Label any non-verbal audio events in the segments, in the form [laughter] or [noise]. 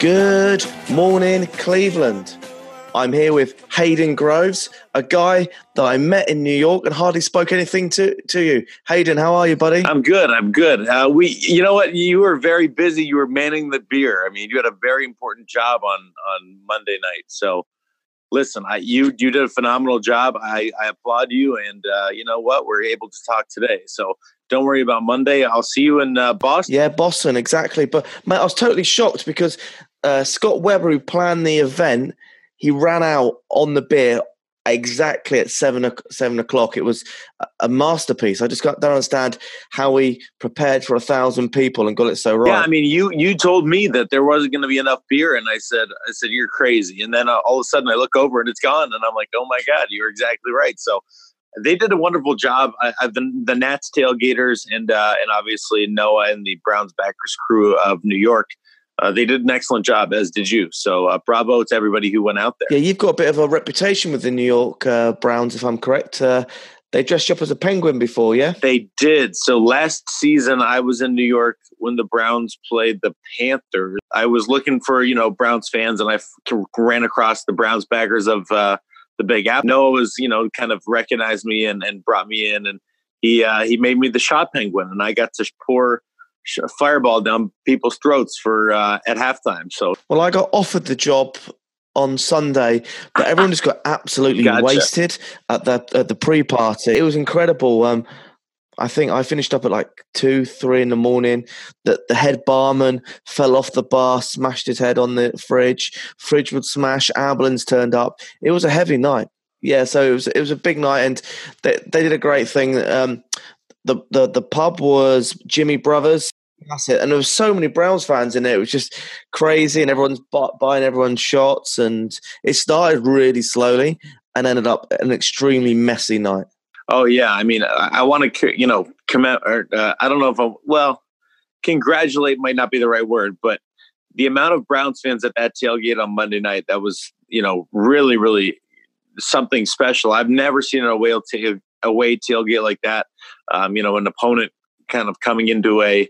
Good morning, Cleveland. I'm here with Hayden Groves, a guy that I met in New York and hardly spoke anything to, to you. Hayden, how are you, buddy? I'm good. I'm good. Uh, we, you know what? You were very busy. You were manning the beer. I mean, you had a very important job on on Monday night. So, listen, I, you you did a phenomenal job. I, I applaud you. And uh, you know what? We're able to talk today. So don't worry about Monday. I'll see you in uh, Boston. Yeah, Boston, exactly. But mate, I was totally shocked because uh, Scott Weber, who planned the event, he ran out on the beer exactly at seven o- seven o'clock. It was a- masterpiece. I just got, don't understand how he prepared for a thousand people and got it so right. Yeah, I mean, you you told me that there wasn't going to be enough beer, and I said, I said you're crazy. And then uh, all of a sudden, I look over and it's gone, and I'm like, oh my god, you're exactly right. So they did a wonderful job. I, I've been the Nats tailgaters and uh, and obviously Noah and the Browns backers crew of New York. Uh, they did an excellent job, as did you. So uh, bravo to everybody who went out there. Yeah, you've got a bit of a reputation with the New York uh, Browns, if I'm correct. Uh, they dressed you up as a penguin before, yeah? They did. So last season, I was in New York when the Browns played the Panthers. I was looking for you know Browns fans, and I f- ran across the Browns backers of uh, the Big Apple. Noah was you know kind of recognized me and, and brought me in, and he uh, he made me the shot penguin, and I got to pour fireball down people's throats for uh, at halftime. So Well, I got offered the job on Sunday, but everyone just got [laughs] absolutely Gotcha. wasted at the at the pre-party. It was incredible. Um, I think I finished up at like two, three in the morning. That the head barman fell off the bar, smashed his head on the fridge. Fridge would smash. Ambulance turned up. It was a heavy night. Yeah, so it was it was a big night, and they they did a great thing. Um, the the the pub was Jimmy Brothers. It. And there was so many Browns fans in it. It was just crazy, and everyone's buying everyone's shots. And it started really slowly and ended up an extremely messy night. Oh yeah, I mean, I, I want to, you know, comment. Or, uh, I don't know if I well, congratulate might not be the right word, but the amount of Browns fans at that tailgate on Monday night that was, you know, really, really something special. I've never seen a away tail, away tailgate like that. Um, you know, an opponent kind of coming into a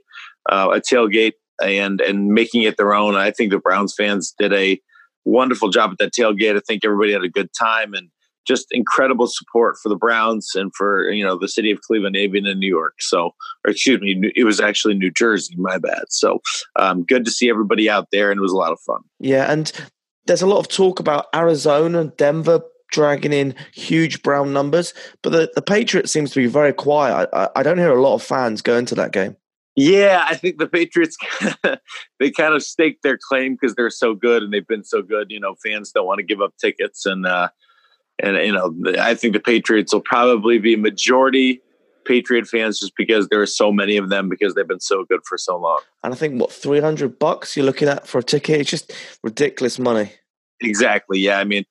uh, a tailgate and and making it their own. I think the Browns fans did a wonderful job at that tailgate. I think everybody had a good time and just incredible support for the Browns and for you know the city of Cleveland, even in New York. So, or excuse me, it was actually New Jersey. My bad. So, um, good to see everybody out there, and it was a lot of fun. Yeah, and there's a lot of talk about Arizona, Denver dragging in huge Brown numbers, but the, the Patriots seems to be very quiet. I- I don't hear a lot of fans going to that game. Yeah, I think the Patriots [laughs] they kind of staked their claim because they're so good and they've been so good. You know, fans don't want to give up tickets, and uh, and you know, I think the Patriots will probably be majority Patriot fans just because there are so many of them because they've been so good for so long. And I think what three hundred bucks you're looking at for a ticket? It's just ridiculous money. Exactly. Yeah. I mean,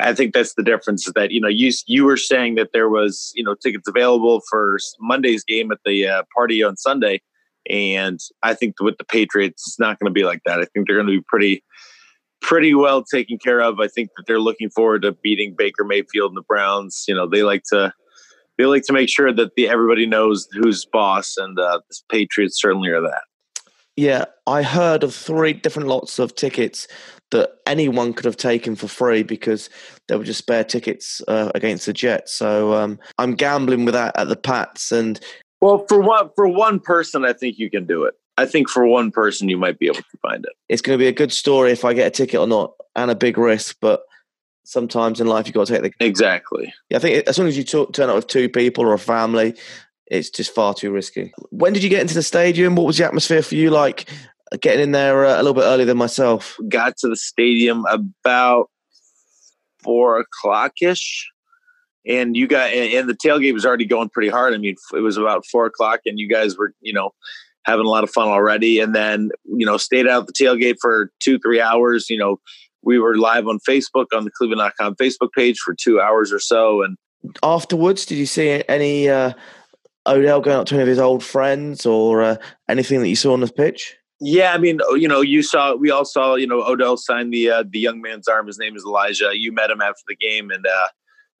I think that's the difference is that, you know, you, you were saying that there was, you know, tickets available for Monday's game at the uh, party on Sunday. And I think with the Patriots, it's not going to be like that. I think they're going to be pretty, pretty well taken care of. I think that they're looking forward to beating Baker Mayfield and the Browns. You know, they like to, they like to make sure that the, everybody knows who's boss and uh, the Patriots certainly are that. Yeah, I heard of three different lots of tickets that anyone could have taken for free because they were just spare tickets uh, against the Jets. So um, I'm gambling with that at the Pats, and Well, for one, for one person, I think you can do it. I think for one person, you might be able to find it. it's going to be a good story if I get a ticket or not, and a big risk. But sometimes in life, you've got to take the. Exactly. Yeah, I think as soon as you talk, turn up with two people or a family, it's just far too risky. When did you get into the stadium? What was the atmosphere for you like? Getting in there uh, a little bit earlier than myself. Got to the stadium about four o'clock ish. And you got, and and the tailgate was already going pretty hard. I mean, it was about four o'clock, and you guys were, you know, having a lot of fun already. And then, you know, stayed out the tailgate for two, three hours. You know, we were live on Facebook on the Cleveland.com Facebook page for two hours or so. And afterwards, did you see any uh, Odell going up to any of his old friends or uh, anything that you saw on the pitch? Yeah, I mean, you know, you saw, we all saw, you know, Odell sign the uh, the young man's arm. His name is Elijah. You met him after the game, and uh,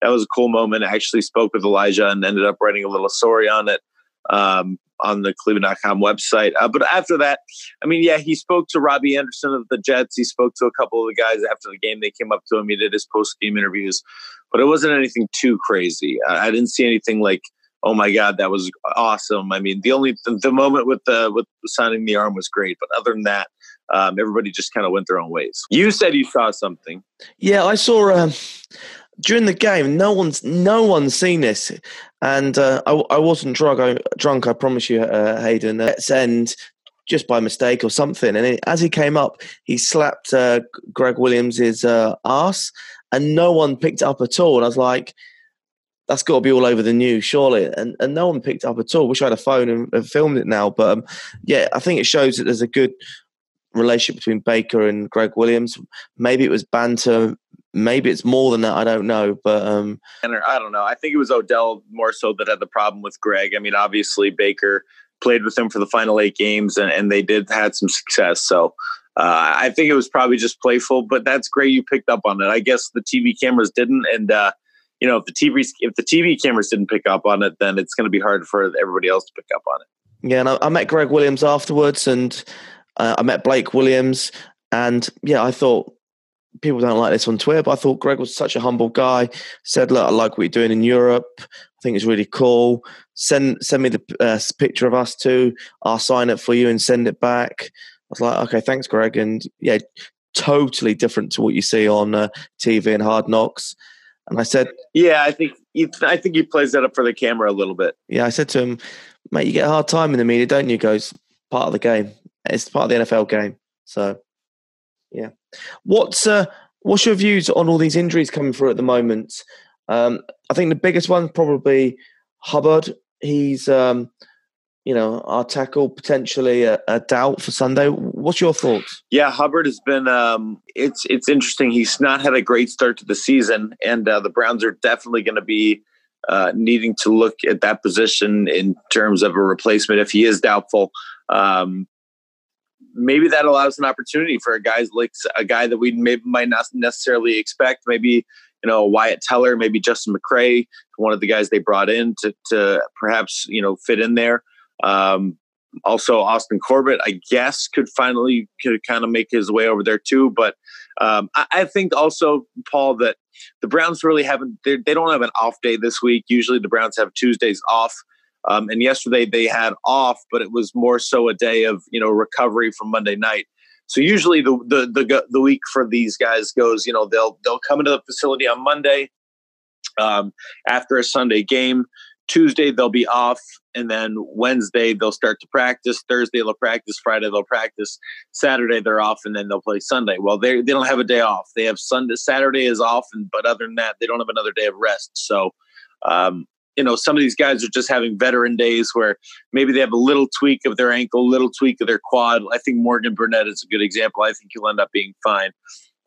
that was a cool moment. I actually spoke with Elijah and ended up writing a little story on it. Um, on the Cleveland.com website. Uh, but after that, I mean, yeah, he spoke to Robbie Anderson of the Jets. He spoke to a couple of the guys after the game. They came up to him. He did his post game interviews, but it wasn't anything too crazy. I, I, didn't see anything like, oh my god, that was awesome. I mean, the only the, the moment with the with signing the arm was great, but other than that. Um, everybody just kind of went their own ways. You said you saw something. Yeah, I saw. Um, during the game, no one's no one's seen this, and uh, I, I wasn't drunk. I, drunk, I promise you, uh, Hayden. Let's end just by mistake or something. And it, as he came up, he slapped uh, Gregg Williams's uh, ass, and no one picked up at all. And I was like, "That's got to be all over the news, surely." And and no one picked up at all. Wish I had a phone and, and filmed it now. But um, yeah, I think it shows that there's a good relationship between Baker and Gregg Williams. Maybe it was banter maybe it's more than that. I don't know, but um, I don't know. I think it was Odell more so that had the problem with Gregg. I mean, obviously Baker played with him for the final eight games, and, and they did had some success. So uh, I think it was probably just playful. But that's great you picked up on it. I guess the TV cameras didn't, and uh, you know if the TV if the TV cameras didn't pick up on it, then it's going to be hard for everybody else to pick up on it. Yeah, and I, I met Gregg Williams afterwards, and uh, I met Blake Williams, and yeah, I thought people don't like this on Twitter, but I thought Gregg was such a humble guy. Said, "Look, I like what you're doing in Europe. I think it's really cool. Send send me the uh, picture of us too. I'll sign it for you and send it back." I was like, "Okay, thanks, Gregg. And yeah, totally different to what you see on uh, TV and Hard Knocks. And I said, "Yeah, I think he, I think he plays that up for the camera a little bit." Yeah, I said to him, "Mate, you get a hard time in the media, don't you?" He goes, "Part of the game. It's part of the NFL game." So yeah. What's uh, what's your views on all these injuries coming through at the moment? Um, I think the biggest one probably Hubbard. He's um, you know our tackle potentially a, a, doubt for Sunday. What's your thoughts? Yeah, Hubbard has been. Um, it's it's interesting. He's not had a great start to the season, and uh, the Browns are definitely going to be uh, needing to look at that position in terms of a replacement if he is doubtful. Um, maybe that allows an opportunity for a guys like a guy that we maybe might not necessarily expect. Maybe you know Wyatt Teller, maybe Justin McCray, one of the guys they brought in to to perhaps you know fit in there. Um, also, Austin Corbett, I guess, could finally could kind of make his way over there too. But um, I, I, think also, Paul, that the Browns really haven't. They don't have an off day this week. Usually, the Browns have Tuesdays off. Um, and yesterday they had off, but it was more so a day of you know recovery from Monday night. So usually the the the, the week for these guys goes, you know, they'll they'll come into the facility on Monday um, after a Sunday game. Tuesday they'll be off, and then Wednesday they'll start to practice. Thursday they'll practice. Friday they'll practice. Saturday they're off, and then they'll play Sunday. Well, they they don't have a day off. They have Sunday. Saturday is off, and but other than that, they don't have another day of rest. So um, you know, some of these guys are just having veteran days where maybe they have a little tweak of their ankle, little tweak of their quad. I think Morgan Burnett is a good example. I think he'll end up being fine.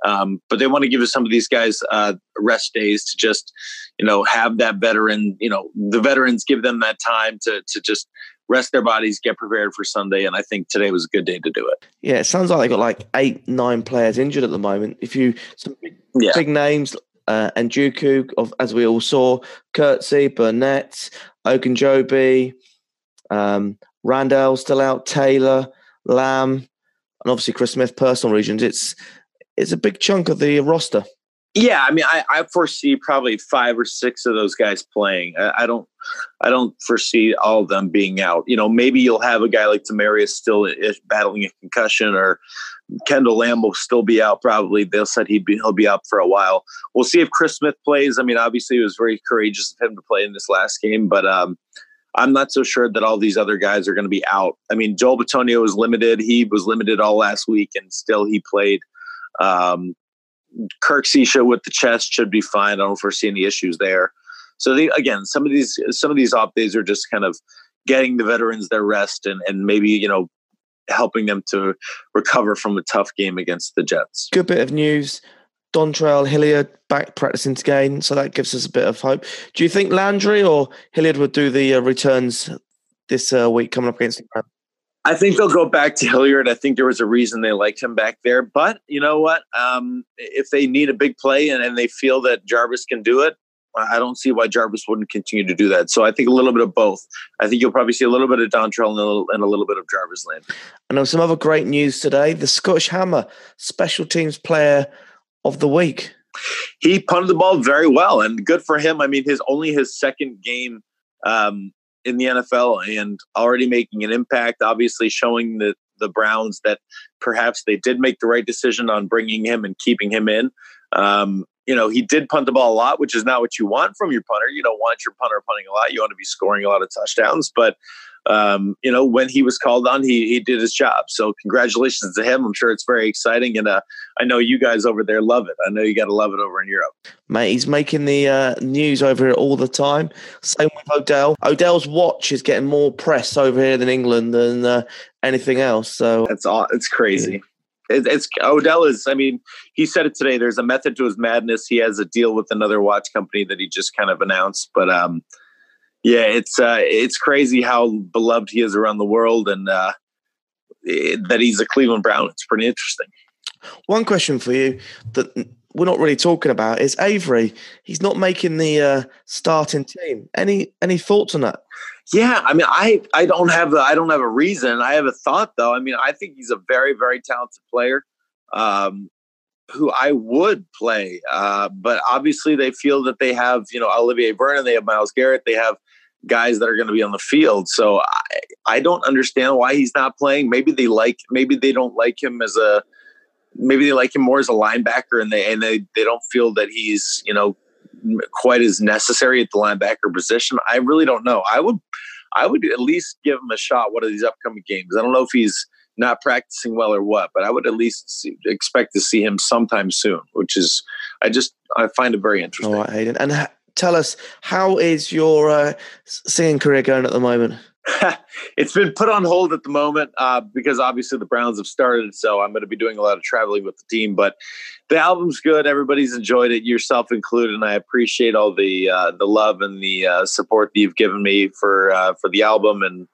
Um, but they want to give some of these guys uh, rest days to just, you know, have that veteran, you know, the veterans give them that time to, to just rest their bodies, get prepared for Sunday. And I think today was a good day to do it. Yeah, it sounds like they've got like eight, nine players injured at the moment. If you, some big, yeah. big names uh, and Njoku, of as we all saw, Kirksey, Burnett, Ogunjobi, um, Randall still out, Taylor, Lamb, and obviously Chris Smith, personal regions. It's it's a big chunk of the roster. Yeah, I mean, I, I foresee probably five or six of those guys playing. I, I, don't, I don't foresee all of them being out. You know, maybe you'll have a guy like Damarious still battling a concussion, or Kendall Lamb will still be out. Probably they'll said he'd be he'll be out for a while. We'll see if Chris Smith plays. I mean, obviously it was very courageous of him to play in this last game, but um, I'm not so sure that all these other guys are going to be out. I mean, Joel Bitonio was limited. He was limited all last week, and still he played. Um, Kirksey with the chest should be fine. I don't foresee any issues there. So the, again, some of these some of these off days are just kind of getting the veterans their rest and and maybe you know helping them to recover from a tough game against the Jets. Good bit of news. Dontrell Hilliard back practicing again, so that gives us a bit of hope. Do you think Landry or Hilliard would do the uh, returns this uh, week coming up against the Rams? I think they'll go back to Hilliard. I think there was a reason they liked him back there. But you know what? Um, if they need a big play and, and they feel that Jarvis can do it, I don't see why Jarvis wouldn't continue to do that. So I think a little bit of both. I think you'll probably see a little bit of Dontrell and a little, and a little bit of Jarvis Land. And there some other great news today. The Scottish Hammer Special Teams Player of the Week. He punted the ball very well, and good for him. I mean, his only his second game um, in the NFL, and already making an impact. Obviously, showing the the Browns that perhaps they did make the right decision on bringing him and keeping him in. Um, you know, he did punt the ball a lot, which is not what you want from your punter. You don't want your punter punting a lot. You want to be scoring a lot of touchdowns. But, um, you know, when he was called on, he, he did his job. So congratulations to him. I'm sure it's very exciting. And uh, I know you guys over there love it. I know you got to love it over in Europe. Mate, he's making the uh, news over here all the time. Same with Odell. Odell's watch is getting more press over here than England than uh, anything else. So that's all. It's crazy. Yeah it's Odell is. I mean, he said it today. There's a method to his madness. He has a deal with another watch company that he just kind of announced. But um, yeah, it's uh, it's crazy how beloved he is around the world, and uh, that he's a Cleveland Brown. It's pretty interesting. One question for you that we're not really talking about is Avery. He's not making the uh, starting team. Any any thoughts on that? Yeah, I mean, I I don't have a, I don't have a reason. I have a thought though. I mean, I think he's a very very talented player, um, who I would play. Uh, but obviously, they feel that they have you know Olivier Vernon, they have Myles Garrett, they have guys that are going to be on the field. So I I don't understand why he's not playing. Maybe they like maybe they don't like him as a maybe they like him more as a linebacker, and they and they they don't feel that he's you know quite as necessary at the linebacker position. I really don't know. I would I would at least give him a shot one of these upcoming games. I don't know if he's not practicing well or what, but I would at least see, expect to see him sometime soon. Which is I just I find it very oh, interesting. All right, Hayden, and ha- tell us how is your uh, singing career going at the moment? [laughs] it's been put on hold at the moment uh, because obviously the Browns have started. So I'm going to be doing a lot of traveling with the team. But the album's good. Everybody's enjoyed it, yourself included, and I appreciate all the uh, the love and the uh, support that you've given me for uh, for the album. And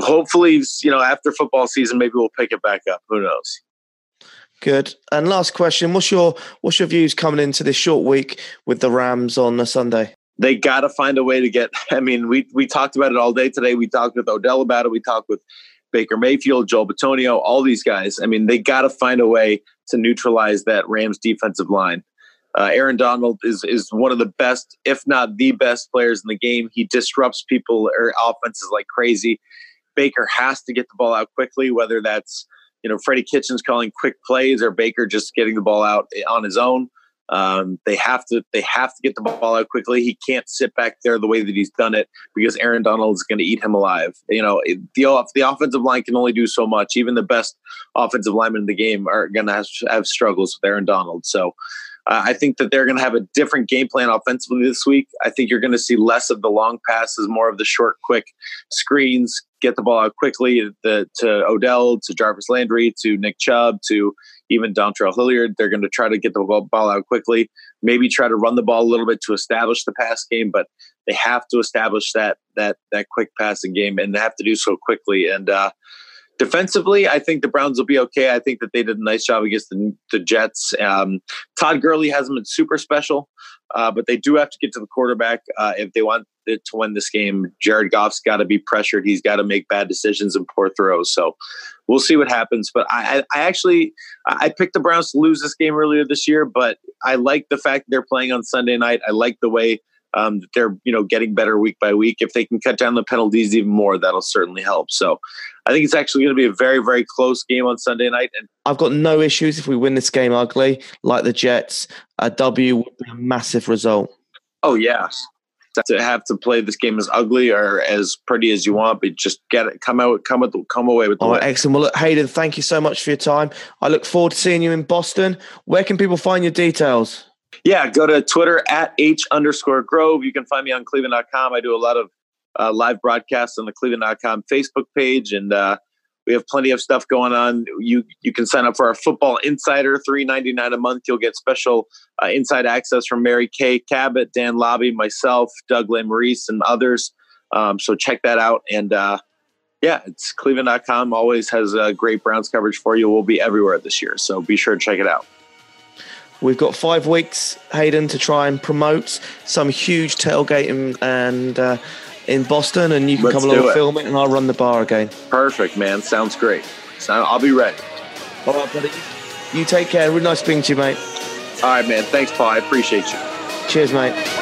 hopefully, you know, after football season, maybe we'll pick it back up. Who knows? Good. And last question: What's your what's your views coming into this short week with the Rams on a Sunday? they got to find a way to get. [laughs] I mean, we we talked about it all day today. We talked with Odell about it. We talked with Baker Mayfield, Joel Bitonio, all these guys. I mean, they got to find a way to neutralize that Rams defensive line. Uh, Aaron Donald is is one of the best, if not the best, players in the game. He disrupts people or offenses like crazy. Baker has to get the ball out quickly, whether that's you know Freddie Kitchens calling quick plays or Baker just getting the ball out on his own. Um, they have to they have to get the ball out quickly. He can't sit back there the way that he's done it because Aaron Donald is going to eat him alive. You know, the the offensive line can only do so much. Even the best offensive linemen in the game are going to have, have struggles with Aaron Donald. So uh, I think that they're going to have a different game plan offensively this week. I think you're going to see less of the long passes, more of the short, quick screens, get the ball out quickly the, to Odell, to Jarvis Landry, to Nick Chubb, to even Dontrell Hilliard. They're going to try to get the ball out quickly, maybe try to run the ball a little bit to establish the pass game, but they have to establish that that that quick passing game, and they have to do so quickly. And uh, defensively, I think the Browns will be okay. I think that they did a nice job against the, the Jets. Um, Todd Gurley hasn't been super special, uh, but they do have to get to the quarterback uh, if they want to win this game. Jared Goff's got to be pressured. He's got to make bad decisions and poor throws. So we'll see what happens. But I, I actually I picked the Browns to lose this game earlier this year, but I like the fact they're playing on Sunday night. I like the way um, that they're you know getting better week by week. If they can cut down the penalties even more, that'll certainly help. So I think it's actually going to be a very very close game on Sunday night. And I've got no issues if we win this game ugly like the Jets. A W would be a massive result. Oh yes. To have to play this game as ugly or as pretty as you want, but just get it, come out, come with, come away with the All right, excellent. Well, look, Hayden, thank you so much for your time. I look forward to seeing you in Boston. Where can people find your details? Yeah, go to Twitter at H underscore Grove. You can find me on cleveland.com. I do a lot of uh, live broadcasts on the Cleveland.com Facebook page, and uh, we have plenty of stuff going on. You you can sign up for our Football Insider, three ninety nine a month. You'll get special uh, inside access from Mary Kay Cabot, Dan Labbe, myself, Doug Lesmerises, and others. Um, so check that out. And uh, yeah, it's Cleveland.com. Always has uh, great Browns coverage for you. We'll be everywhere this year, so be sure to check it out. We've got five weeks, Hayden, to try and promote some huge tailgating and uh, in Boston, and you can Let's come along and film it, and I'll run the bar again. Perfect, man. Sounds great. So I'll be ready. All right, buddy. You take care. Really nice speaking to you, mate. All right, man. Thanks, Paul. I appreciate you. Cheers, mate.